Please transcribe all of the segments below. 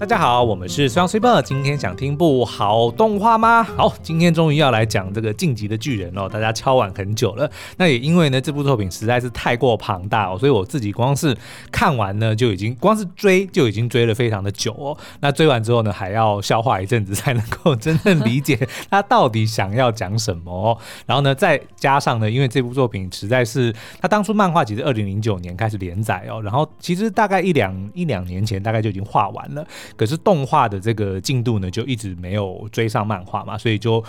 大家好，我们是双 super，今天想听部好动画吗？好，今天终于要来讲这个晋级的巨人哦，大家敲碗很久了。那也因为呢，这部作品实在是太过庞大哦，所以我自己光是看完呢，就已经光是追就已经追了非常的久哦。那追完之后呢，还要消化一阵子，才能够真正理解他到底想要讲什么。然后呢，再加上呢，因为这部作品实在是他当初漫画其实二零零九年开始连载哦，然后其实大概一两一两年前大概就已经画完了。可是动画的这个进度呢，就一直没有追上漫画嘛，所以就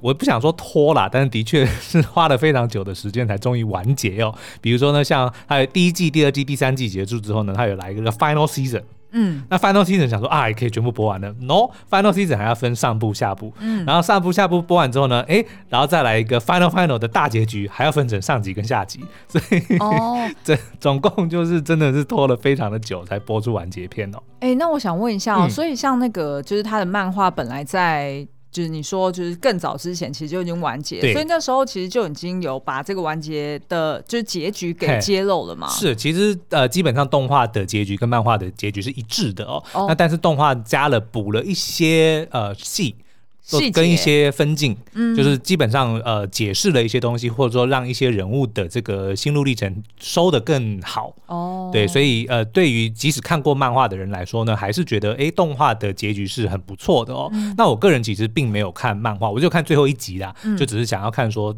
我不想说拖啦，但是的确是花了非常久的时间才终于完结哦。比如说呢，像还有第一季、第二季、第三季结束之后呢，它有来一个 final season。嗯，那 Final Season 想说啊，也可以全部播完了。No，Final Season 还要分上部、下部。嗯，然后上部、下部播完之后呢，哎，然后再来一个 Final Final 的大结局，还要分成上集跟下集。所以哦，这总共就是真的是拖了非常的久才播出完结篇哦。哎，那我想问一下哦，嗯、所以像那个就是他的漫画本来在。就是你说，就是更早之前其实就已经完结，所以那时候其实就已经有把这个完结的，就是结局给揭露了嘛。是，其实呃，基本上动画的结局跟漫画的结局是一致的哦。哦那但是动画加了补了一些呃戏。跟一些分镜，嗯，就是基本上呃解释了一些东西，或者说让一些人物的这个心路历程收得更好哦。对，所以呃，对于即使看过漫画的人来说呢，还是觉得哎、欸，动画的结局是很不错的哦。嗯、那我个人其实并没有看漫画，我就看最后一集啦，嗯、就只是想要看说。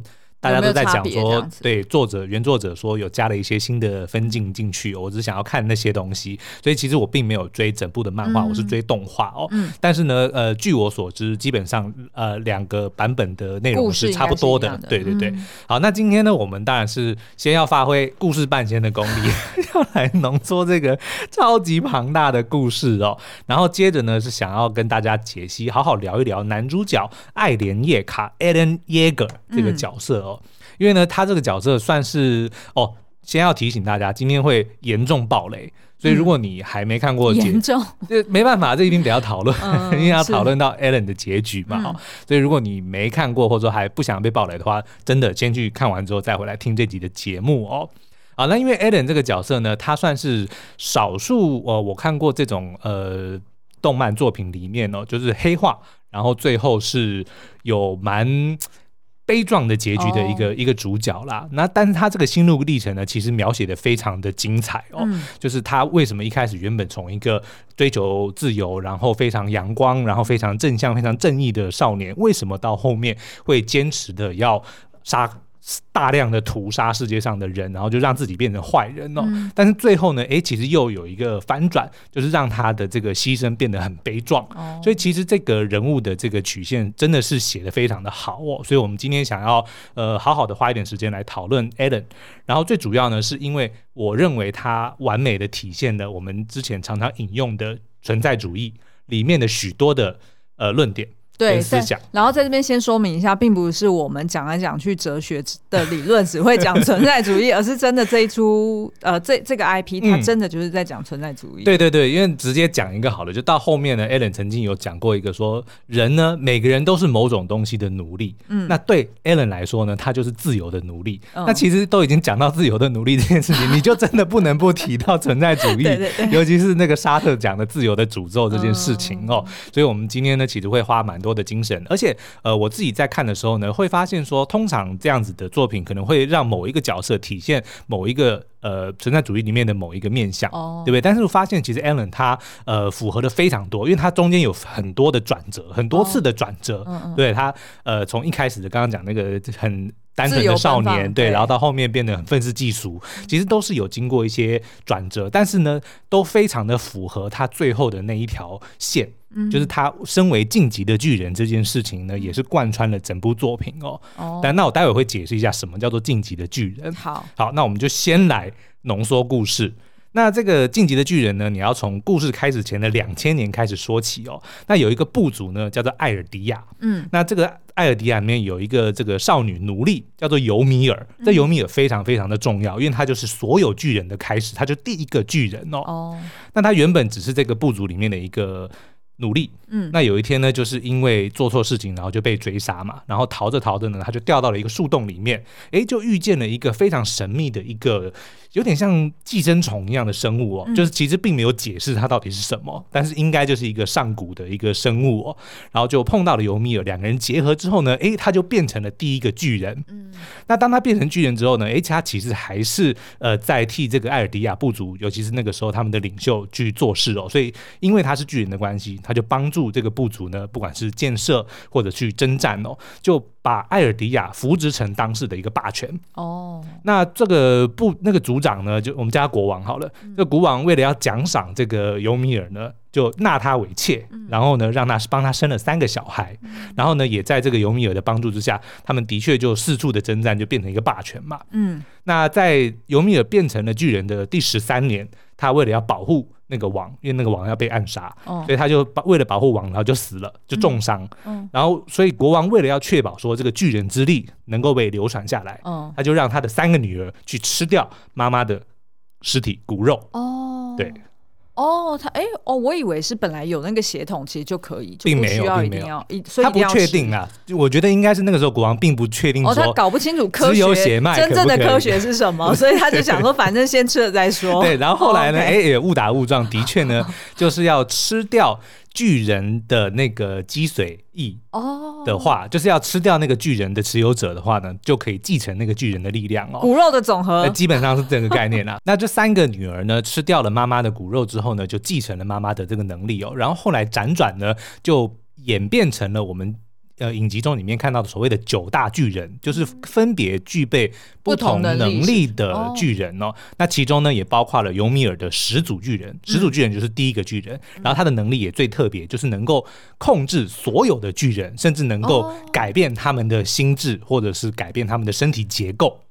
大家都在讲说，对作者原作者说有加了一些新的分镜进去，我只想要看那些东西，所以其实我并没有追整部的漫画，我是追动画哦。嗯但是呢，呃，据我所知，基本上呃两个版本的内容是差不多的。对对对。好，那今天呢，我们当然是先要发挥故事半仙的功力，要来浓缩这个超级庞大的故事哦。然后接着呢，是想要跟大家解析，好好聊一聊男主角艾莲叶卡 （Eren Yeager） 这个角色哦。因为呢，他这个角色算是哦，先要提醒大家，今天会严重爆雷，所以如果你还没看过结，严重，这没办法，这一定得要讨论，嗯、因为要讨论到 Eren 的结局嘛，嗯、所以如果你没看过或者说还不想被爆雷的话，真的先去看完之后再回来听这集的节目哦。好，那因为 Eren 这个角色呢，他算是少数呃，我看过这种呃动漫作品里面哦，就是黑化，然后最后是有蛮。悲壮的结局的一个、oh. 一个主角啦，那但是他这个心路历程呢，其实描写的非常的精彩哦，嗯、就是他为什么一开始原本从一个追求自由，然后非常阳光，然后非常正向、非常正义的少年，为什么到后面会坚持的要杀？大量的屠杀世界上的人，然后就让自己变成坏人哦。嗯、但是最后呢，哎，其实又有一个反转，就是让他的这个牺牲变得很悲壮。哦、所以其实这个人物的这个曲线真的是写的非常的好哦。所以我们今天想要呃好好的花一点时间来讨论 Eren。然后最主要呢，是因为我认为他完美的体现了我们之前常常引用的存在主义里面的许多的呃论点。对，然后在这边先说明一下，并不是我们讲来讲去哲学的理论只会讲存在主义，而是真的这一出呃，这这个 IP 它真的就是在讲存在主义。嗯、对对对，因为直接讲一个好了，就到后面呢，Eren 曾经有讲过一个说，人呢每个人都是某种东西的奴隶。嗯，那对 Eren 来说呢，他就是自由的奴隶。嗯、那其实都已经讲到自由的奴隶这件事情，你就真的不能不提到存在主义，对对对，尤其是那个沙特讲的自由的诅咒这件事情哦。嗯、所以我们今天呢，其实会花蛮多的精神，而且呃，我自己在看的时候呢，会发现说，通常这样子的作品可能会让某一个角色体现某一个呃存在主义里面的某一个面相，哦、对不对？但是我发现其实 Eren 他呃符合的非常多，因为他中间有很多的转折，很多次的转折，对他呃从一开始的刚刚讲那个很。单纯的少年，对，然后到后面变得很愤世嫉俗，其实都是有经过一些转折，但是呢，都非常的符合他最后的那一条线，嗯、就是他身为晋级的巨人这件事情呢，也是贯穿了整部作品哦。哦，但那我待会会解释一下什么叫做晋级的巨人。好，好，那我们就先来浓缩故事。那这个晋级的巨人呢，你要从故事开始前的两千年开始说起哦。那有一个部族呢，叫做艾尔迪亚。嗯，那这个艾尔迪亚里面有一个这个少女奴隶，叫做尤米尔。这尤米尔非常非常的重要，因为她就是所有巨人的开始，她就第一个巨人哦。哦，那她原本只是这个部族里面的一个奴隶，嗯，那有一天呢，就是因为做错事情，然后就被追杀嘛，然后逃着逃着呢，他就掉到了一个树洞里面，哎，就遇见了一个非常神秘的一个。有点像寄生虫一样的生物哦，嗯、就是其实并没有解释它到底是什么，但是应该就是一个上古的一个生物哦。然后就碰到了尤米尔，两个人结合之后呢，诶，他就变成了第一个巨人。嗯，那当他变成巨人之后呢，诶，他其实还是呃在替这个艾尔迪亚部族，尤其是那个时候他们的领袖去做事哦。所以因为他是巨人的关系，他就帮助这个部族呢，不管是建设或者去征战哦，就。把艾尔迪亚扶植成当时的一个霸权哦，那这个部那个族长呢，就我们家国王好了。嗯、这国王为了要奖赏这个尤米尔呢，就纳他为妾，嗯、然后呢，让他帮他生了三个小孩，嗯、然后呢，也在这个尤米尔的帮助之下，他们的确就四处的征战，就变成一个霸权嘛。嗯，那在尤米尔变成了巨人的第十三年，他为了要保护。那个王，因为那个王要被暗杀，哦、所以他就保为了保护王，然后就死了，就重伤。然后，所以国王为了要确保说这个巨人之力能够被流传下来，嗯、他就让他的三个女儿去吃掉妈妈的尸体骨肉。哦，对。哦，他哎，哦，我以为是本来有那个血统，其实就可以，就并没有，并没有，他不确定啊。我觉得应该是那个时候国王并不确定，哦，他搞不清楚科学真正的科学是什么，所以他就想说，反正先吃了再说。对，然后后来呢，哎，也误打误撞，的确呢，就是要吃掉。巨人的那个积水翼哦的话，oh. 就是要吃掉那个巨人的持有者的话呢，就可以继承那个巨人的力量哦。骨肉的总和，那基本上是这个概念啦。那这三个女儿呢，吃掉了妈妈的骨肉之后呢，就继承了妈妈的这个能力哦。然后后来辗转呢，就演变成了我们。呃，影集中里面看到的所谓的九大巨人，就是分别具备不同能力的巨人哦。那其中呢，也包括了尤米尔的始祖巨人，始祖巨人就是第一个巨人，嗯、然后他的能力也最特别，就是能够控制所有的巨人，甚至能够改变他们的心智，或者是改变他们的身体结构。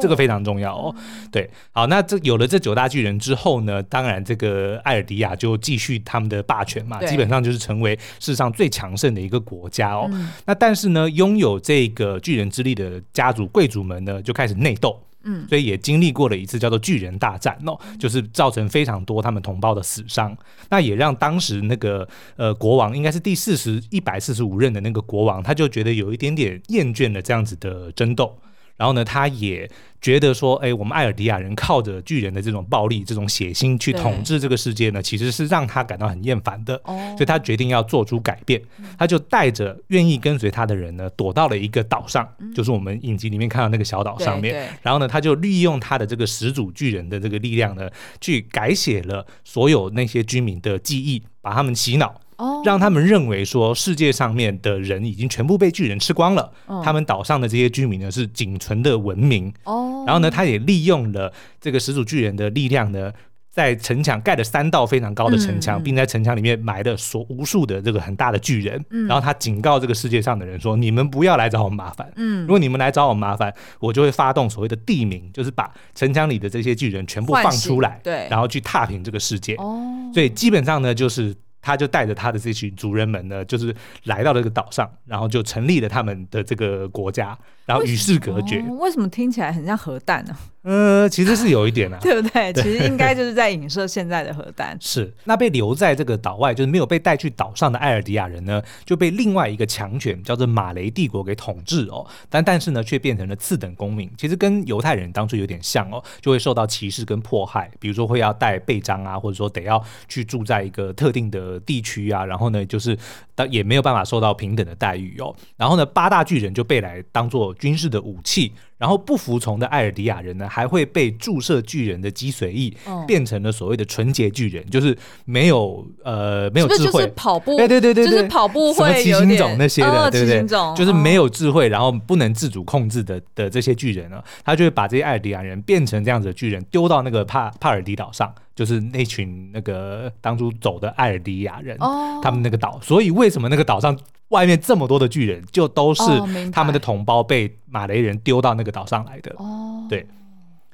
这个非常重要哦，对，好，那这有了这九大巨人之后呢，当然这个艾尔迪亚就继续他们的霸权嘛，基本上就是成为世上最强盛的一个国家哦。嗯、那但是呢，拥有这个巨人之力的家族贵族们呢，就开始内斗，嗯，所以也经历过了一次叫做巨人大战哦，就是造成非常多他们同胞的死伤，那也让当时那个呃国王应该是第四十一百四十五任的那个国王，他就觉得有一点点厌倦了这样子的争斗。然后呢，他也觉得说，哎，我们艾尔迪亚人靠着巨人的这种暴力、这种血腥去统治这个世界呢，其实是让他感到很厌烦的。哦，所以他决定要做出改变。嗯、他就带着愿意跟随他的人呢，躲到了一个岛上，嗯、就是我们影集里面看到那个小岛上面。然后呢，他就利用他的这个始祖巨人的这个力量呢，去改写了所有那些居民的记忆，把他们洗脑。让他们认为说世界上面的人已经全部被巨人吃光了，哦、他们岛上的这些居民呢是仅存的文明。哦，然后呢，他也利用了这个始祖巨人的力量呢，在城墙盖了三道非常高的城墙，嗯、并在城墙里面埋了所无数的这个很大的巨人。嗯，然后他警告这个世界上的人说：“你们不要来找我麻烦。嗯，如果你们来找我麻烦，我就会发动所谓的地名，就是把城墙里的这些巨人全部放出来，对，然后去踏平这个世界。哦，所以基本上呢，就是。”他就带着他的这群族人们呢，就是来到了这个岛上，然后就成立了他们的这个国家，然后与世隔绝。为，为什么听起来很像核弹呢？呃，其实是有一点啊，对不对？其实应该就是在 影射现在的核弹。是，那被留在这个岛外，就是没有被带去岛上的艾尔迪亚人呢，就被另外一个强权叫做马雷帝国给统治哦。但但是呢，却变成了次等公民。其实跟犹太人当初有点像哦，就会受到歧视跟迫害，比如说会要带背章啊，或者说得要去住在一个特定的地区啊，然后呢，就是当也没有办法受到平等的待遇哦。然后呢，八大巨人就被来当做军事的武器。然后不服从的艾尔迪亚人呢，还会被注射巨人的脊髓液，嗯、变成了所谓的纯洁巨人，就是没有呃没有智慧，是是跑步，对对对对，就是跑步会什么七星种那些的，哦、对不对？就是没有智慧，然后不能自主控制的的这些巨人呢，他就会把这些艾尔迪亚人变成这样子的巨人，丢到那个帕帕尔迪岛上，就是那群那个当初走的艾尔迪亚人，哦、他们那个岛。所以为什么那个岛上？外面这么多的巨人，就都是他们的同胞被马雷人丢到那个岛上来的。哦，对，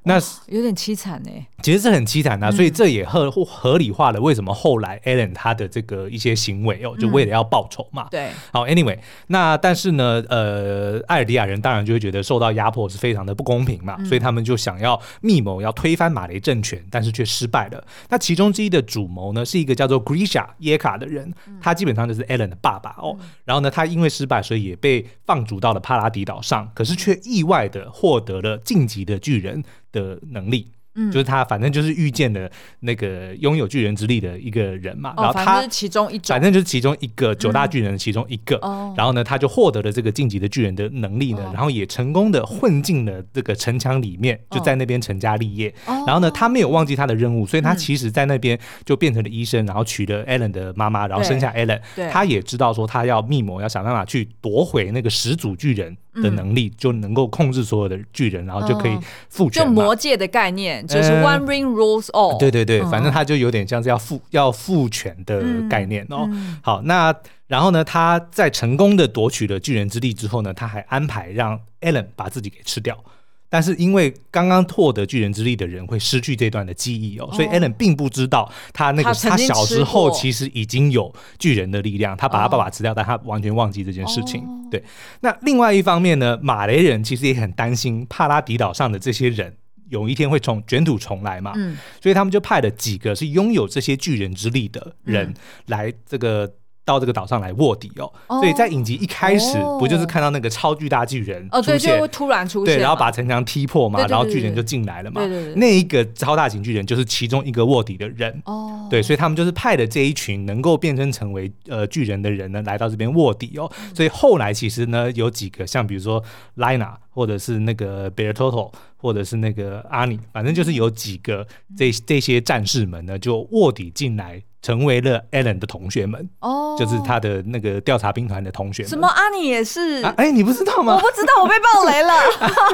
那有点凄惨呢。其实是很凄惨的，所以这也合合理化了为什么后来 Alan 他的这个一些行为哦，就为了要报仇嘛。对，好，Anyway，那但是呢，呃，艾尔迪亚人当然就会觉得受到压迫是非常的不公平嘛，所以他们就想要密谋要推翻马雷政权，但是却失败了。那其中之一的主谋呢，是一个叫做 Grisha 耶卡的人，他基本上就是 Alan 的爸爸哦。然后呢，他因为失败，所以也被放逐到了帕拉迪岛上，可是却意外的获得了晋级的巨人的能力。嗯，就是他，反正就是遇见了那个拥有巨人之力的一个人嘛，然后他是其中一种，反正就是其中一个九大巨人的其中一个，然后呢，他就获得了这个晋级的巨人的能力呢，然后也成功的混进了这个城墙里面，就在那边成家立业。然后呢，他没有忘记他的任务，所以他其实在那边就变成了医生，然后娶了 Alan 的妈妈，然后生下 Alan。他也知道说他要密谋，要想办法去夺回那个始祖巨人的能力，就能够控制所有的巨人，然后就可以复权。就魔界的概念。就是 One Ring Rules All，对对对，反正他就有点像是要复要复权的概念哦。好，那然后呢，他在成功的夺取了巨人之力之后呢，他还安排让 Alan 把自己给吃掉。但是因为刚刚获得巨人之力的人会失去这段的记忆哦，所以 Alan 并不知道他那个他小时候其实已经有巨人的力量，他把他爸爸吃掉，但他完全忘记这件事情。对，那另外一方面呢，马雷人其实也很担心帕拉迪岛上的这些人。有一天会从卷土重来嘛，嗯，所以他们就派了几个是拥有这些巨人之力的人来这个。到这个岛上来卧底哦，所以在影集一开始不就是看到那个超巨大巨人哦，对，就会突然出现，对，然后把城墙踢破嘛，然后巨人就进来了嘛，那一个超大型巨人就是其中一个卧底的人。哦，对，所以他们就是派的这一群能够变身成为呃巨人的人呢，来到这边卧底哦，所以后来其实呢有几个像比如说 Lina 或者是那个 Bertoldo 或者是那个阿尼，反正就是有几个这这些战士们呢就卧底进来。成为了 Alan 的同学们哦，oh, 就是他的那个调查兵团的同学们。什么阿尼也是？哎、啊欸，你不知道吗？我不知道，我被爆雷了。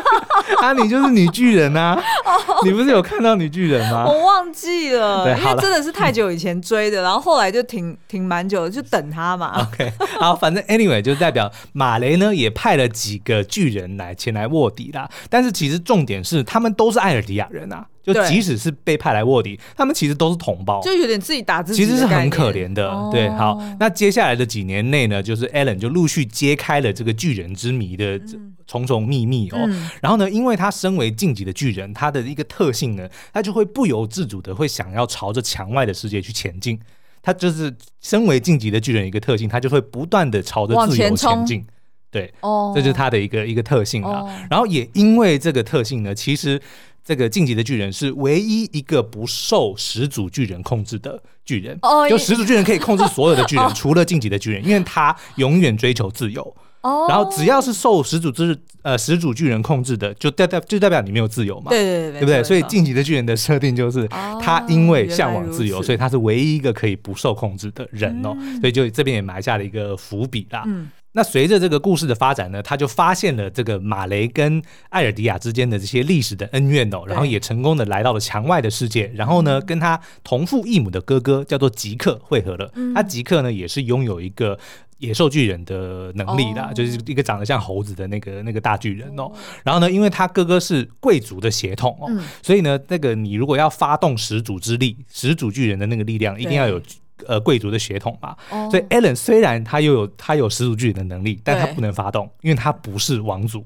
阿尼就是女巨人啊！Oh, 你不是有看到女巨人吗？我忘记了，对因为真的是太久以前追的，然后后来就停停蛮久了，就等他嘛。OK，好，反正 Anyway 就代表马雷呢也派了几个巨人来前来卧底啦。但是其实重点是，他们都是艾尔迪亚人啊。就即使是被派来卧底，他们其实都是同胞，就有点自己打自己，其实是很可怜的。对，好，那接下来的几年内呢，就是 Alan 就陆续揭开了这个巨人之谜的重重秘密哦。然后呢，因为他身为晋级的巨人，他的一个特性呢，他就会不由自主的会想要朝着墙外的世界去前进。他就是身为晋级的巨人一个特性，他就会不断的朝着自由前进。对，哦，这就是他的一个一个特性啊。然后也因为这个特性呢，其实。这个晋级的巨人是唯一一个不受始祖巨人控制的巨人，哦，就始祖巨人可以控制所有的巨人，哦、除了晋级的巨人，因为他永远追求自由。哦，然后只要是受始祖之呃始祖巨人控制的，就代代就代表你没有自由嘛，对对对，对不对？所以晋级的巨人的设定就是，他因为向往自由，所以他是唯一一个可以不受控制的人哦，嗯、所以就这边也埋下了一个伏笔啦。嗯。那随着这个故事的发展呢，他就发现了这个马雷跟艾尔迪亚之间的这些历史的恩怨哦，然后也成功的来到了墙外的世界，然后呢，跟他同父异母的哥哥叫做吉克会合了。他吉克呢也是拥有一个野兽巨人的能力的，就是一个长得像猴子的那个那个大巨人哦。然后呢，因为他哥哥是贵族的血统哦，所以呢，那个你如果要发动始祖之力，始祖巨人的那个力量，一定要有。呃，贵族的血统嘛，oh. 所以 Alan 虽然他又有他有始祖巨人的能力，但他不能发动，因为他不是王族。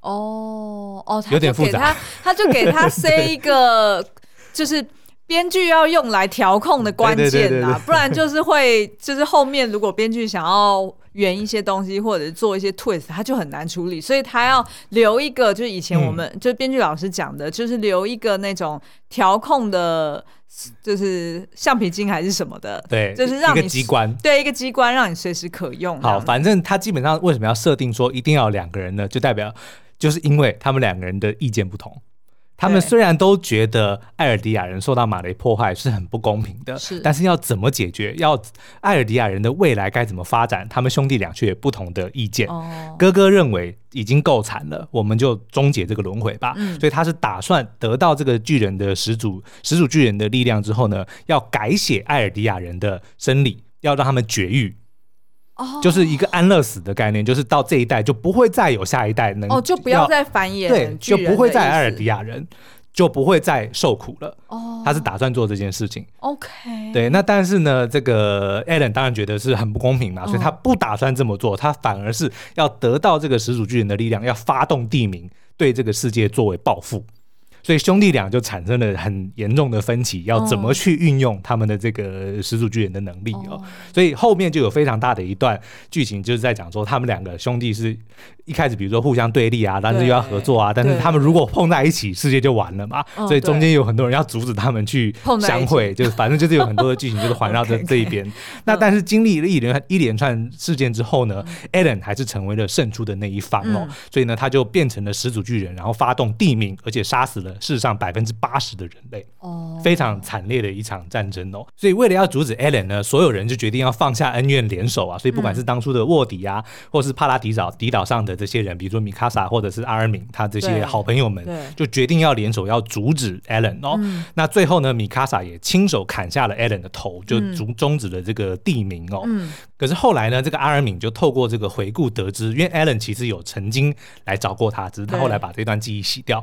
哦哦，有点复杂。他他就给他塞一个，就是编剧要用来调控的关键啦，不然就是会就是后面如果编剧想要圆一些东西或者是做一些 twist，他就很难处理，所以他要留一个，就是以前我们、嗯、就编剧老师讲的，就是留一个那种调控的。就是橡皮筋还是什么的，对，就是让你一个机关，对，一个机关让你随时可用。好，反正他基本上为什么要设定说一定要两个人呢？就代表就是因为他们两个人的意见不同。他们虽然都觉得艾尔迪亚人受到马雷迫害是很不公平的，是，但是要怎么解决？要艾尔迪亚人的未来该怎么发展？他们兄弟俩却有不同的意见。哦，哥哥认为已经够惨了，我们就终结这个轮回吧。嗯，所以他是打算得到这个巨人的始祖始祖巨人的力量之后呢，要改写艾尔迪亚人的生理，要让他们绝育。就是一个安乐死的概念，就是到这一代就不会再有下一代能哦，就不要再繁衍，对，就不会再埃尔迪亚人。就不会再受苦了。哦，他是打算做这件事情。OK，对，那但是呢，这个 Alan 当然觉得是很不公平嘛，所以他不打算这么做，他反而是要得到这个始祖巨人的力量，要发动地名，对这个世界作为报复。所以兄弟俩就产生了很严重的分歧，要怎么去运用他们的这个始祖巨人的能力哦。所以后面就有非常大的一段剧情，就是在讲说他们两个兄弟是一开始比如说互相对立啊，但是又要合作啊，但是他们如果碰在一起，世界就完了嘛。所以中间有很多人要阻止他们去相会，就是反正就是有很多的剧情就是环绕着 这一边。那但是经历了一连一连串事件之后呢，Alan 还是成为了胜出的那一方哦。所以呢，他就变成了始祖巨人，然后发动地名，而且杀死了。世上百分之八十的人类，哦，非常惨烈的一场战争哦。所以为了要阻止 Allen 呢，所有人就决定要放下恩怨，联手啊。所以不管是当初的卧底啊，或是帕拉迪岛敌岛上的这些人，比如说米卡萨或者是阿尔敏，他这些好朋友们，就决定要联手要阻止 Allen 哦。那最后呢，米卡萨也亲手砍下了 Allen 的头，就终终止了这个地名哦。可是后来呢，这个阿尔敏就透过这个回顾得知，因为 Allen 其实有曾经来找过他，只是他后来把这段记忆洗掉。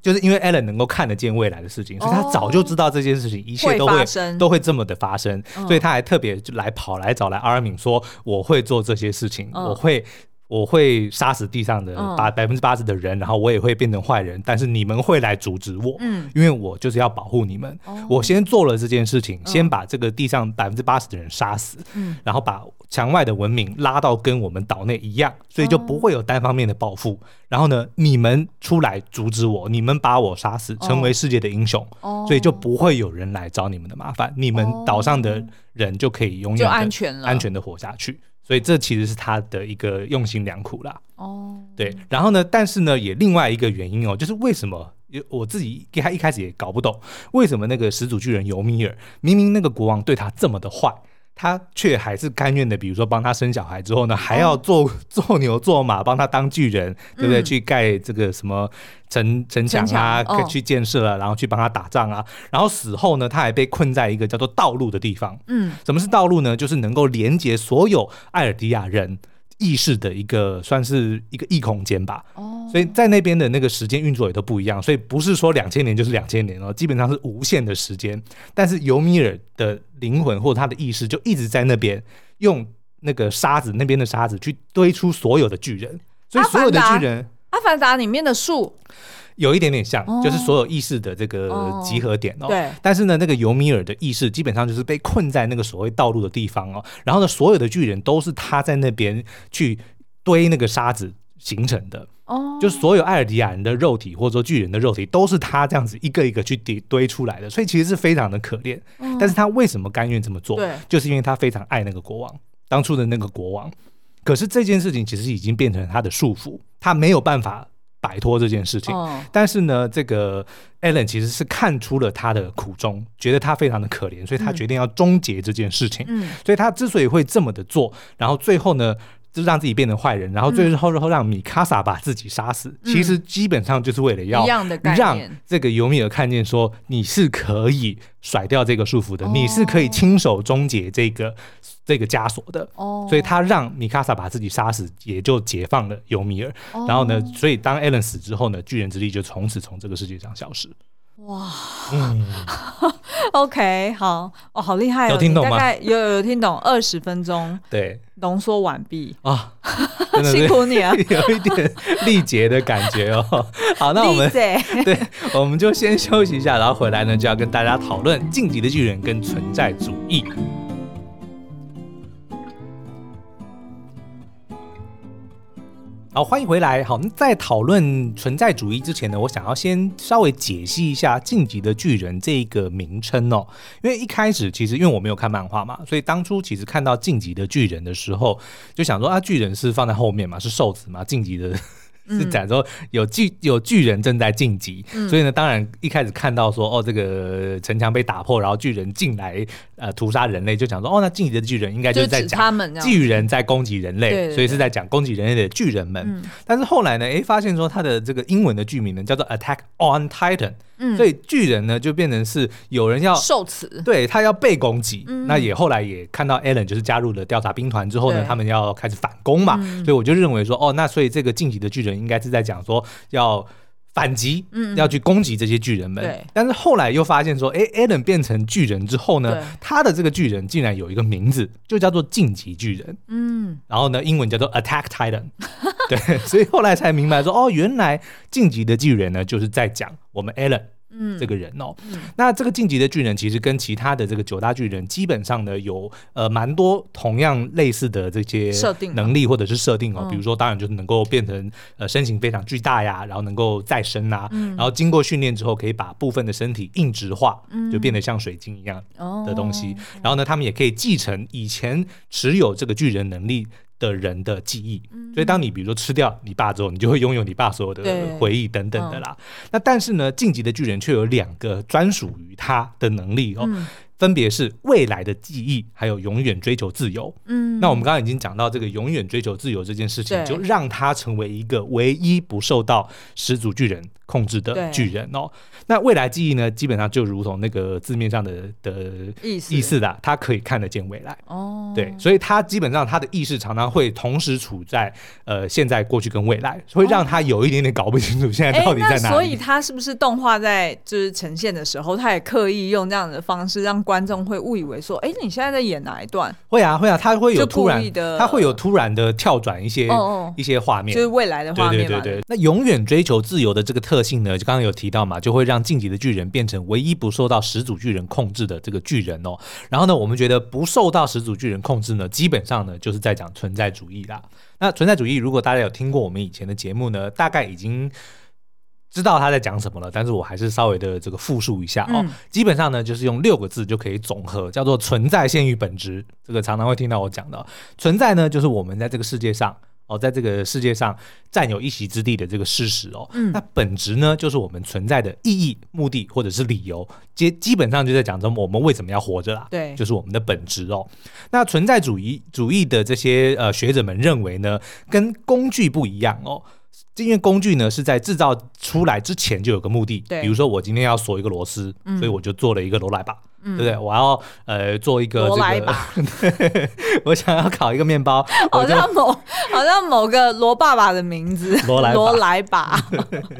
就是因为 Alan 能够看得见未来的事情，所以他早就知道这件事情一切都会都会这么的发生，所以他还特别就来跑来找来阿尔敏说，我会做这些事情，我会我会杀死地上的八百分之八十的人，然后我也会变成坏人，但是你们会来阻止我，因为我就是要保护你们，我先做了这件事情，先把这个地上百分之八十的人杀死，然后把。墙外的文明拉到跟我们岛内一样，所以就不会有单方面的报复。然后呢，你们出来阻止我，你们把我杀死，成为世界的英雄，所以就不会有人来找你们的麻烦。你们岛上的人就可以永远安全，安全的活下去。所以这其实是他的一个用心良苦啦。哦，对。然后呢，但是呢，也另外一个原因哦，就是为什么我自己给他一开始也搞不懂，为什么那个始祖巨人尤米尔明明那个国王对他这么的坏。他却还是甘愿的，比如说帮他生小孩之后呢，还要做 做牛做马，帮他当巨人，对不对？去盖这个什么城城墙啊，去建设啊，然后去帮他打仗啊。然后死后呢，他还被困在一个叫做道路的地方。嗯，什么是道路呢？就是能够连接所有艾尔迪亚人意识的一个算是一个异空间吧，哦，所以在那边的那个时间运作也都不一样，所以不是说两千年就是两千年哦，基本上是无限的时间。但是尤米尔的灵魂或者他的意识就一直在那边，用那个沙子那边的沙子去堆出所有的巨人，所以所有的巨人，阿凡达里面的树。有一点点像，就是所有意识的这个集合点哦。对。但是呢，那个尤米尔的意识基本上就是被困在那个所谓道路的地方哦。然后呢，所有的巨人都是他在那边去堆那个沙子形成的。哦。就所有艾尔迪亚人的肉体或者说巨人的肉体都是他这样子一个一个去堆堆出来的，所以其实是非常的可怜。但是他为什么甘愿这么做？对。就是因为他非常爱那个国王，当初的那个国王。可是这件事情其实已经变成他的束缚，他没有办法。摆脱这件事情，但是呢，这个 Alan 其实是看出了他的苦衷，觉得他非常的可怜，所以他决定要终结这件事情。嗯，所以他之所以会这么的做，然后最后呢，就让自己变成坏人，然后最后后让米卡萨把自己杀死，其实基本上就是为了要让这个尤米尔看见说，你是可以甩掉这个束缚的，你是可以亲手终结这个。这个枷锁的，哦，所以他让米卡萨把自己杀死，也就解放了尤米尔。哦、然后呢，所以当艾伦死之后呢，巨人之力就从此从这个世界上消失。哇，嗯，OK，好，哦，好厉害、哦，有听懂吗？大概有有听懂，二十分钟，对，浓缩完毕。啊，辛苦你啊，有一点力竭的感觉哦。好，那我们对，我们就先休息一下，然后回来呢，就要跟大家讨论《晋级的巨人》跟存在主义。好，欢迎回来。好，在讨论存在主义之前呢，我想要先稍微解析一下《晋级的巨人》这个名称哦。因为一开始其实因为我没有看漫画嘛，所以当初其实看到《晋级的巨人》的时候，就想说啊，巨人是放在后面嘛，是瘦子嘛，晋级的。是讲说有巨有巨人正在晋级，嗯、所以呢，当然一开始看到说哦，这个城墙被打破，然后巨人进来呃屠杀人类，就讲说哦，那进击的巨人应该就是在讲巨人在攻击人类，所以是在讲攻击人类的巨人们。嗯、但是后来呢，哎，发现说他的这个英文的剧名呢叫做 Attack on Titan。嗯，所以巨人呢就变成是有人要受此，对他要被攻击。嗯、那也后来也看到 Alan 就是加入了调查兵团之后呢，他们要开始反攻嘛。嗯、所以我就认为说，哦，那所以这个进击的巨人应该是在讲说要反击，嗯，要去攻击这些巨人们。对，但是后来又发现说，哎，Alan 变成巨人之后呢，他的这个巨人竟然有一个名字，就叫做晋级巨人。嗯，然后呢，英文叫做 Attack Titan。对，所以后来才明白说，哦，原来晋级的巨人呢，就是在讲我们 Alan。嗯，这个人哦，嗯、那这个晋级的巨人其实跟其他的这个九大巨人基本上呢有呃蛮多同样类似的这些设定能力或者是设定哦，比如说当然就是能够变成呃身形非常巨大呀，然后能够再生啊，嗯、然后经过训练之后可以把部分的身体硬质化，嗯、就变得像水晶一样的东西，哦、然后呢，他们也可以继承以前持有这个巨人能力的人的记忆，所以当你比如说吃掉你爸之后，你就会拥有你爸所有的回忆等等的啦。那但是呢，晋级的巨人却有两个专属于他的能力哦。分别是未来的记忆，还有永远追求自由。嗯，那我们刚刚已经讲到这个永远追求自由这件事情，就让他成为一个唯一不受到始祖巨人控制的巨人哦。那未来记忆呢，基本上就如同那个字面上的的意思意思的，他可以看得见未来。哦，对，所以他基本上他的意识常常会同时处在呃现在、过去跟未来，会让他有一点点搞不清楚现在到底在哪里。所以他是不是动画在就是呈现的时候，他也刻意用这样的方式让观众会误以为说，哎，你现在在演哪一段？会啊，会啊，他会有突然的，他会有突然的跳转一些一些画面，就是未来的画面。对对对对。那永远追求自由的这个特性呢，就刚刚有提到嘛，就会让晋级的巨人变成唯一不受到始祖巨人控制的这个巨人哦。然后呢，我们觉得不受到始祖巨人控制呢，基本上呢就是在讲存在主义啦。那存在主义，如果大家有听过我们以前的节目呢，大概已经。知道他在讲什么了，但是我还是稍微的这个复述一下哦。嗯、基本上呢，就是用六个字就可以总和，叫做存在先于本质。这个常常会听到我讲的，存在呢，就是我们在这个世界上哦，在这个世界上占有一席之地的这个事实哦。嗯、那本质呢，就是我们存在的意义、目的或者是理由，基基本上就在讲着我们为什么要活着啦。对，就是我们的本质哦。那存在主义主义的这些呃学者们认为呢，跟工具不一样哦。因为工具呢是在制造出来之前就有个目的，对。比如说我今天要锁一个螺丝，嗯、所以我就做了一个罗莱吧。对不对？我要呃做一个这个，我想要烤一个面包，好像某好像某个罗爸爸的名字，罗莱罗莱吧。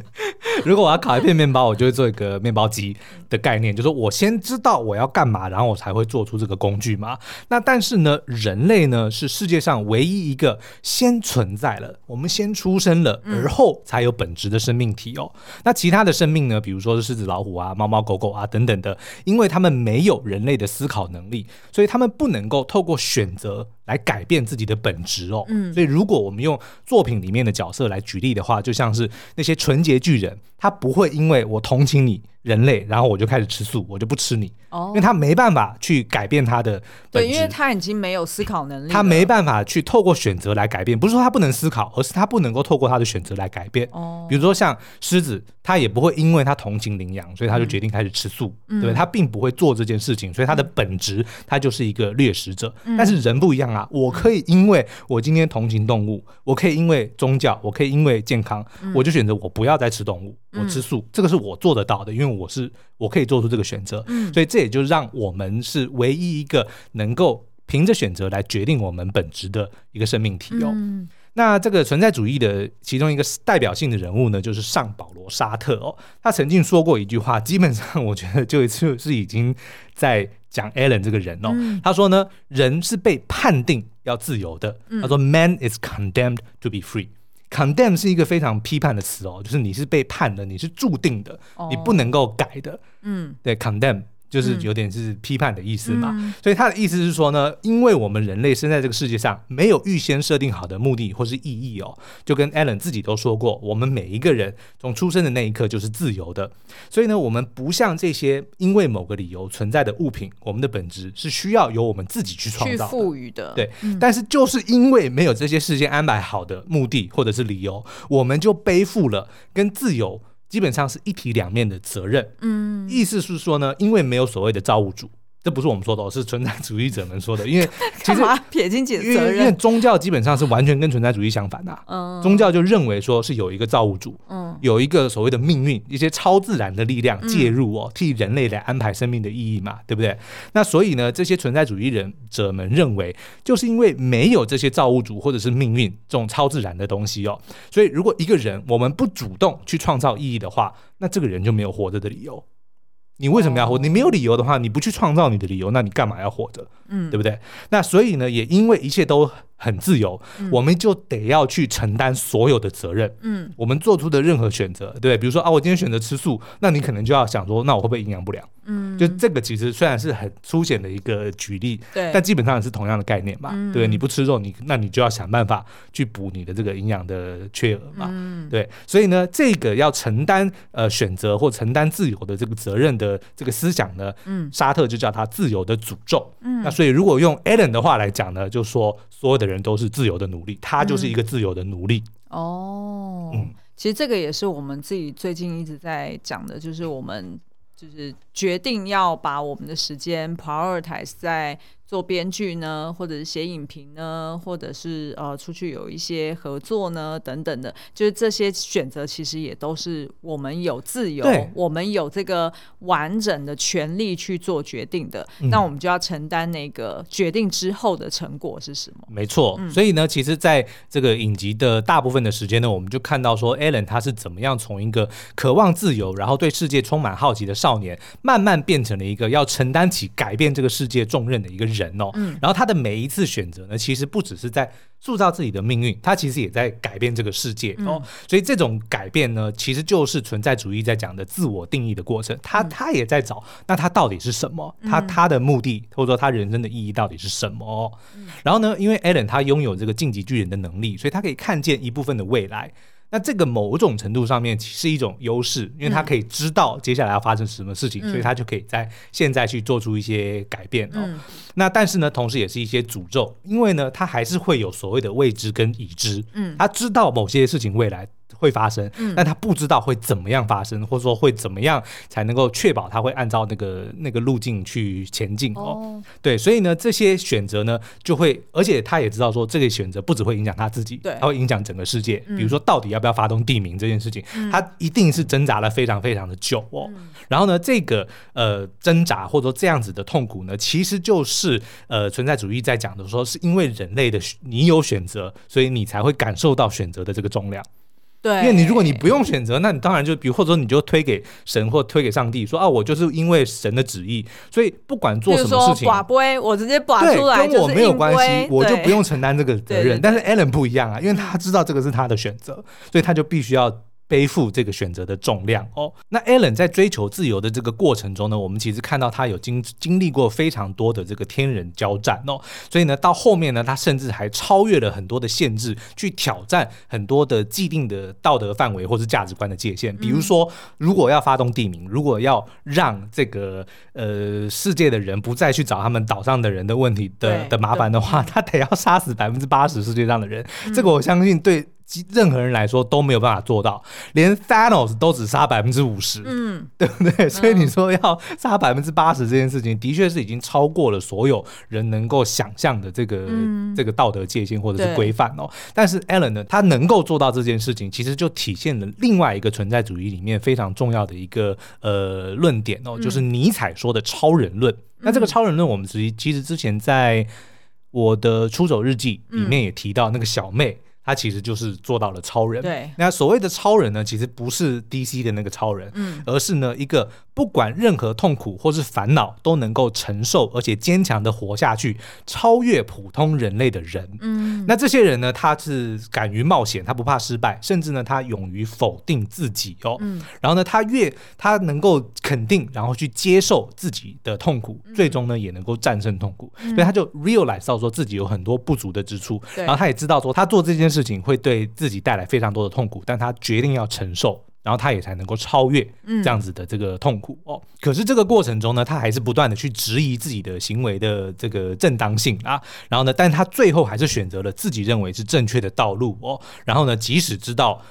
如果我要烤一片面包，我就会做一个面包机的概念，就是我先知道我要干嘛，然后我才会做出这个工具嘛。那但是呢，人类呢是世界上唯一一个先存在了，我们先出生了，而后才有本质的生命体哦。那其他的生命呢，比如说是狮子、老虎啊、猫猫狗狗啊等等的，因为他们没有人类的思考能力，所以他们不能够透过选择来改变自己的本质哦。嗯，所以如果我们用作品里面的角色来举例的话，就像是那些纯洁巨人，他不会因为我同情你。人类，然后我就开始吃素，我就不吃你，哦、因为他没办法去改变他的本质，对，因为他已经没有思考能力，他没办法去透过选择来改变，不是说他不能思考，而是他不能够透过他的选择来改变。哦，比如说像狮子，他也不会因为他同情羚羊，所以他就决定开始吃素，嗯、对，他并不会做这件事情，所以他的本质他就是一个掠食者。嗯、但是人不一样啊，我可以因为我今天同情动物，我可以因为宗教，我可以因为健康，嗯、我就选择我不要再吃动物。我吃素，这个是我做得到的，因为我是我可以做出这个选择，嗯，所以这也就让我们是唯一一个能够凭着选择来决定我们本质的一个生命体哦。嗯，那这个存在主义的其中一个代表性的人物呢，就是上保罗·沙特哦。他曾经说过一句话，基本上我觉得就就是已经在讲 Alan 这个人哦。嗯，他说呢，人是被判定要自由的。他说，Man is condemned to be free。Condemn 是一个非常批判的词哦，就是你是被判的，你是注定的，哦、你不能够改的。嗯，对，condemn。就是有点是批判的意思嘛，嗯、所以他的意思是说呢，因为我们人类生在这个世界上没有预先设定好的目的或是意义哦，就跟 Alan 自己都说过，我们每一个人从出生的那一刻就是自由的，所以呢，我们不像这些因为某个理由存在的物品，我们的本质是需要由我们自己去创造、赋予的。对，嗯、但是就是因为没有这些事先安排好的目的或者是理由，我们就背负了跟自由。基本上是一体两面的责任，嗯，意思是说呢，因为没有所谓的造物主，这不是我们说的，是存在主义者们说的。因为 其实撇清责任，因为宗教基本上是完全跟存在主义相反的，嗯，宗教就认为说是有一个造物主，嗯，有一个所谓的命运，一些超自然的力量介入哦，替人类来安排生命的意义嘛，对不对？那所以呢，这些存在主义人者们认为，就是因为没有这些造物主或者是命运这种超自然的东西哦，所以如果一个人我们不主动去创造意义的话，那这个人就没有活着的理由。你为什么要活？你没有理由的话，你不去创造你的理由，那你干嘛要活着？嗯，对不对？那所以呢，也因为一切都很自由，嗯、我们就得要去承担所有的责任。嗯，我们做出的任何选择，对，比如说啊，我今天选择吃素，那你可能就要想说，那我会不会营养不良？嗯，就这个其实虽然是很粗浅的一个举例，对，但基本上也是同样的概念嘛。嗯、对，你不吃肉，你那你就要想办法去补你的这个营养的缺额嘛。嗯，对，所以呢，这个要承担呃选择或承担自由的这个责任的这个思想呢，嗯，沙特就叫它自由的诅咒。嗯，那所以如果用 Allen 的话来讲呢，就说所有的人都是自由的奴隶，他就是一个自由的奴隶。嗯、哦，嗯，其实这个也是我们自己最近一直在讲的，就是我们。就是决定要把我们的时间 prioritize 在做编剧呢，或者是写影评呢，或者是呃出去有一些合作呢等等的，就是这些选择其实也都是我们有自由，我们有这个完整的权利去做决定的。嗯、那我们就要承担那个决定之后的成果是什么？没错。嗯、所以呢，其实在这个影集的大部分的时间呢，我们就看到说，Alan 他是怎么样从一个渴望自由，然后对世界充满好奇的少年，慢慢变成了一个要承担起改变这个世界重任的一个人哦。嗯、然后他的每一次选择呢，其实不只是在塑造自己的命运，他其实也在改变这个世界哦。嗯、所以这种改变呢，其实就是存在主义在讲的自我定义的过程。他他也在找，那他到底是什么？他他的目的或者说他人生的意义到底是什么？嗯、然后呢，因为 Alan 他拥有这个晋级巨人的能力，所以他可以看见一部分的未来。那这个某种程度上面是一种优势，因为他可以知道接下来要发生什么事情，嗯、所以他就可以在现在去做出一些改变哦。嗯、那但是呢，同时也是一些诅咒，因为呢，他还是会有所谓的未知跟已知。嗯，他知道某些事情未来会发生，嗯、但他不知道会怎么样发生，或者说会怎么样才能够确保他会按照那个那个路径去前进哦。哦对，所以呢，这些选择呢，就会，而且他也知道说，这个选择不只会影响他自己，对，他会影响整个世界。嗯、比如说，到底要不要发动地名这件事情，嗯、他一定是挣扎了非常非常的久哦。嗯、然后呢，这个呃挣扎或者说这样子的痛苦呢，其实就是呃存在主义在讲的说，是因为人类的你有选择，所以你才会感受到选择的这个重量。对，因为你如果你不用选择，那你当然就比如或者说你就推给神或推给上帝说啊，我就是因为神的旨意，所以不管做什么事情，我直接拔出来，跟我没有关系，我就不用承担这个责任。但是 Alan 不一样啊，因为他知道这个是他的选择，所以他就必须要。背负这个选择的重量哦。那 Alan 在追求自由的这个过程中呢，我们其实看到他有经经历过非常多的这个天人交战哦。所以呢，到后面呢，他甚至还超越了很多的限制，去挑战很多的既定的道德范围或是价值观的界限。比如说，如果要发动地名，如果要让这个呃世界的人不再去找他们岛上的人的问题的的麻烦的话，他得要杀死百分之八十世界上的人。这个我相信对。任何人来说都没有办法做到，连 Thanos 都只杀百分之五十，嗯，对不对？所以你说要杀百分之八十这件事情，的确是已经超过了所有人能够想象的这个、嗯、这个道德界限或者是规范哦。但是 Alan 呢，他能够做到这件事情，其实就体现了另外一个存在主义里面非常重要的一个呃论点哦，就是尼采说的超人论。嗯、那这个超人论，我们其实其实之前在我的出走日记里面也提到那个小妹。他其实就是做到了超人。对，那所谓的超人呢，其实不是 DC 的那个超人，嗯，而是呢一个不管任何痛苦或是烦恼都能够承受，而且坚强的活下去，超越普通人类的人。嗯，那这些人呢，他是敢于冒险，他不怕失败，甚至呢，他勇于否定自己哦。嗯，然后呢，他越他能够肯定，然后去接受自己的痛苦，嗯、最终呢，也能够战胜痛苦。嗯、所以他就 realize 到说自己有很多不足的之处，然后他也知道说他做这件事。事情会对自己带来非常多的痛苦，但他决定要承受，然后他也才能够超越这样子的这个痛苦哦。可是这个过程中呢，他还是不断的去质疑自己的行为的这个正当性啊。然后呢，但他最后还是选择了自己认为是正确的道路哦。然后呢，即使知道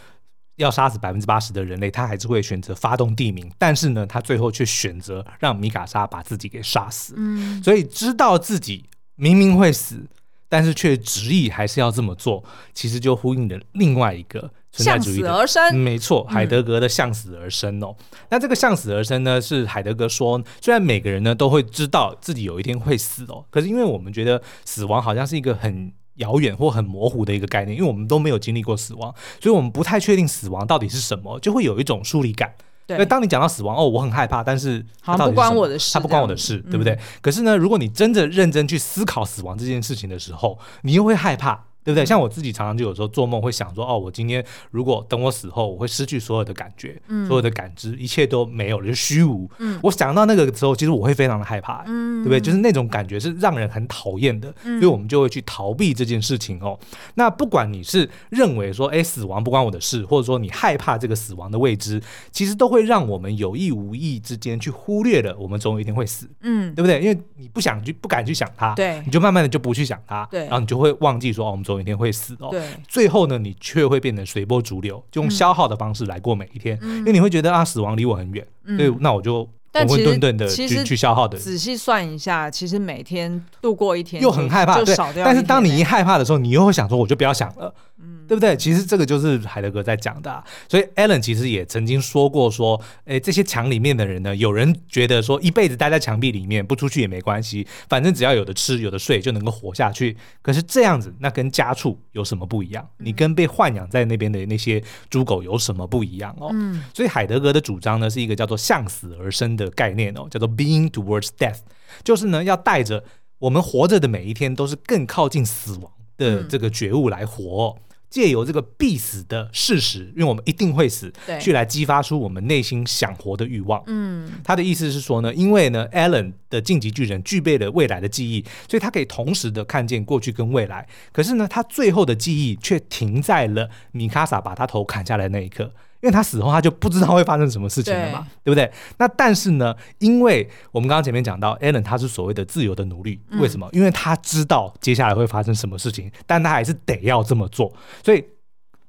要杀死百分之八十的人类，他还是会选择发动地名。但是呢，他最后却选择让米卡莎把自己给杀死。嗯，所以知道自己明明会死。但是却执意还是要这么做，其实就呼应了另外一个向死而生，没错，海德格的向死而生哦。嗯、那这个向死而生呢，是海德格说，虽然每个人呢都会知道自己有一天会死哦，可是因为我们觉得死亡好像是一个很遥远或很模糊的一个概念，因为我们都没有经历过死亡，所以我们不太确定死亡到底是什么，就会有一种疏离感。对，当你讲到死亡哦，我很害怕，但是它？不关我的事，它不关我的事，对不对？嗯、可是呢，如果你真的认真去思考死亡这件事情的时候，你又会害怕。对不对？像我自己常常就有时候做梦会想说，哦，我今天如果等我死后，我会失去所有的感觉，嗯、所有的感知，一切都没有了，就虚无。嗯、我想到那个时候，其实我会非常的害怕，嗯、对不对？就是那种感觉是让人很讨厌的，嗯、所以我们就会去逃避这件事情哦。那不管你是认为说，哎，死亡不关我的事，或者说你害怕这个死亡的未知，其实都会让我们有意无意之间去忽略了我们总有一天会死，嗯，对不对？因为你不想去，不敢去想它，对，你就慢慢的就不去想它，对，然后你就会忘记说，哦，我们总有一天会死哦。对，最后呢，你却会变成随波逐流，就用消耗的方式来过每一天，嗯、因为你会觉得啊，死亡离我很远，嗯、所以那我就。浑浑沌沌的去去消耗的，仔细算一下，其实每天度过一天又很害怕，对。但是当你一害怕的时候，你又会想说，我就不要想了，嗯，对不对？其实这个就是海德格在讲的。所以 Alan 其实也曾经说过，说，哎，这些墙里面的人呢，有人觉得说一辈子待在墙壁里面不出去也没关系，反正只要有的吃有的睡就能够活下去。可是这样子，那跟家畜有什么不一样？你跟被豢养在那边的那些猪狗有什么不一样哦？嗯，所以海德格的主张呢，是一个叫做向死而生的。的概念哦，叫做 being towards death，就是呢，要带着我们活着的每一天都是更靠近死亡的这个觉悟来活，借、嗯、由这个必死的事实，因为我们一定会死，去来激发出我们内心想活的欲望。嗯，他的意思是说呢，因为呢，Alan 的晋级巨人具备了未来的记忆，所以他可以同时的看见过去跟未来。可是呢，他最后的记忆却停在了米卡萨把他头砍下来的那一刻。因为他死后，他就不知道会发生什么事情了嘛，对，对不对？那但是呢，因为我们刚刚前面讲到，Allen 他是所谓的自由的奴隶，为什么？因为他知道接下来会发生什么事情，但他还是得要这么做。所以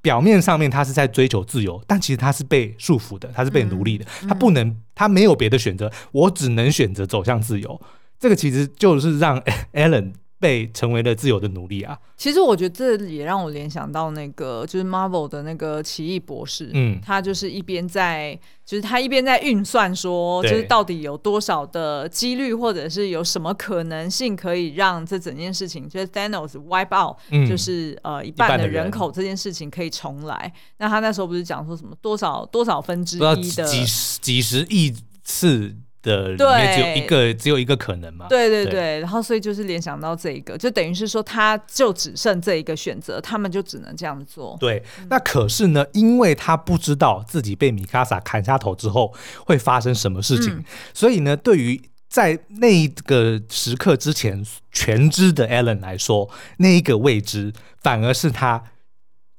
表面上面他是在追求自由，但其实他是被束缚的，他是被奴隶的，他不能，他没有别的选择，我只能选择走向自由。这个其实就是让 Alan。被成为了自由的奴隶啊！其实我觉得这也让我联想到那个，就是 Marvel 的那个奇异博士，嗯，他就是一边在，就是他一边在运算说，就是到底有多少的几率，或者是有什么可能性可以让这整件事情，就是 Thanos wipe out，嗯，就是呃一半的人口这件事情可以重来。那他那时候不是讲说什么多少多少分之一的几十几十亿次。的里面只有一个，只有一个可能嘛？对对对，对然后所以就是联想到这一个，就等于是说，他就只剩这一个选择，他们就只能这样做。对，那可是呢，因为他不知道自己被米卡萨砍下头之后会发生什么事情，嗯、所以呢，对于在那一个时刻之前全知的 Alan 来说，那一个未知反而是他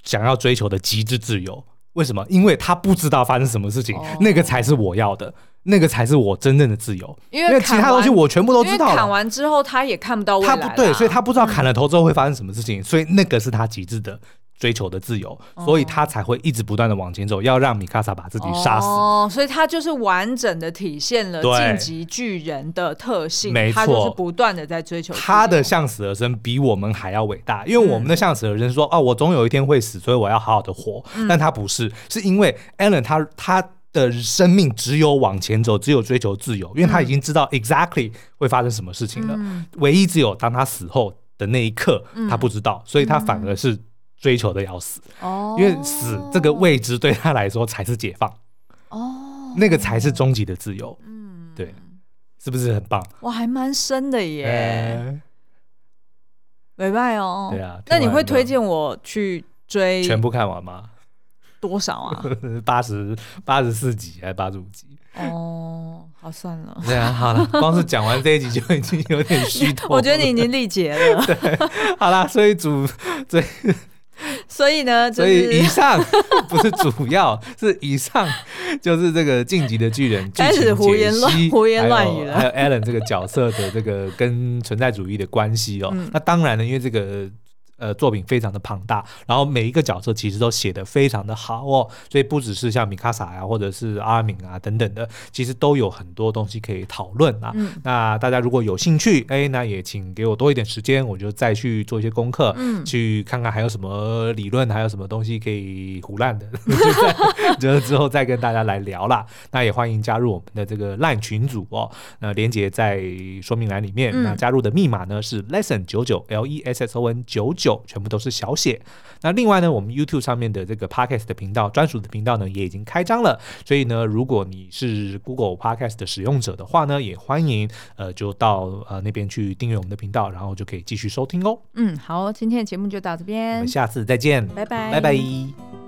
想要追求的极致自由。为什么？因为他不知道发生什么事情，哦、那个才是我要的。那个才是我真正的自由，因为其他东西我全部都知道了。砍完之后，他也看不到未来。他不对，所以他不知道砍了头之后会发生什么事情，嗯、所以那个是他极致的追求的自由，嗯、所以他才会一直不断的往前走，要让米卡萨把自己杀死。哦，所以他就是完整的体现了进击巨人的特性，没错，他就是不断的在追求。他的向死而生比我们还要伟大，因为我们的向死而生说，哦、我总有一天会死，所以我要好好的活。嗯、但他不是，是因为 Alan 他他。的生命只有往前走，只有追求自由，因为他已经知道 exactly 会发生什么事情了。嗯、唯一只有当他死后的那一刻，嗯、他不知道，所以他反而是追求的要死。哦、因为死这个未知对他来说才是解放。哦，那个才是终极的自由。嗯，对，是不是很棒？哇，还蛮深的耶。没拜、欸、哦。对啊。那你会推荐我去追全部看完吗？多少啊？八十八十四集还是八十五集？哦，好算了。对啊，好了，光是讲完这一集就已经有点虚脱。我觉得你已经力竭了。对，好啦，所以主所以所以呢，所以以上不是主要，是以上就是这个晋级的巨人开始胡言乱胡言乱语了。还有 Alan 这个角色的这个跟存在主义的关系哦。那当然呢，因为这个。呃，作品非常的庞大，然后每一个角色其实都写得非常的好哦，所以不只是像米卡萨呀，或者是阿敏啊等等的，其实都有很多东西可以讨论啊。嗯、那大家如果有兴趣，哎，那也请给我多一点时间，我就再去做一些功课，嗯，去看看还有什么理论，还有什么东西可以胡乱的，就之后再跟大家来聊啦。那也欢迎加入我们的这个 LINE 群组哦，那连接在说明栏里面。嗯、那加入的密码呢是 lesson 九九 L E S S O N 九九九。全部都是小写。那另外呢，我们 YouTube 上面的这个 Podcast 的频道，专属的频道呢，也已经开张了。所以呢，如果你是 Google Podcast 的使用者的话呢，也欢迎呃，就到呃那边去订阅我们的频道，然后就可以继续收听哦。嗯，好，今天的节目就到这边，我们下次再见，拜拜，拜拜。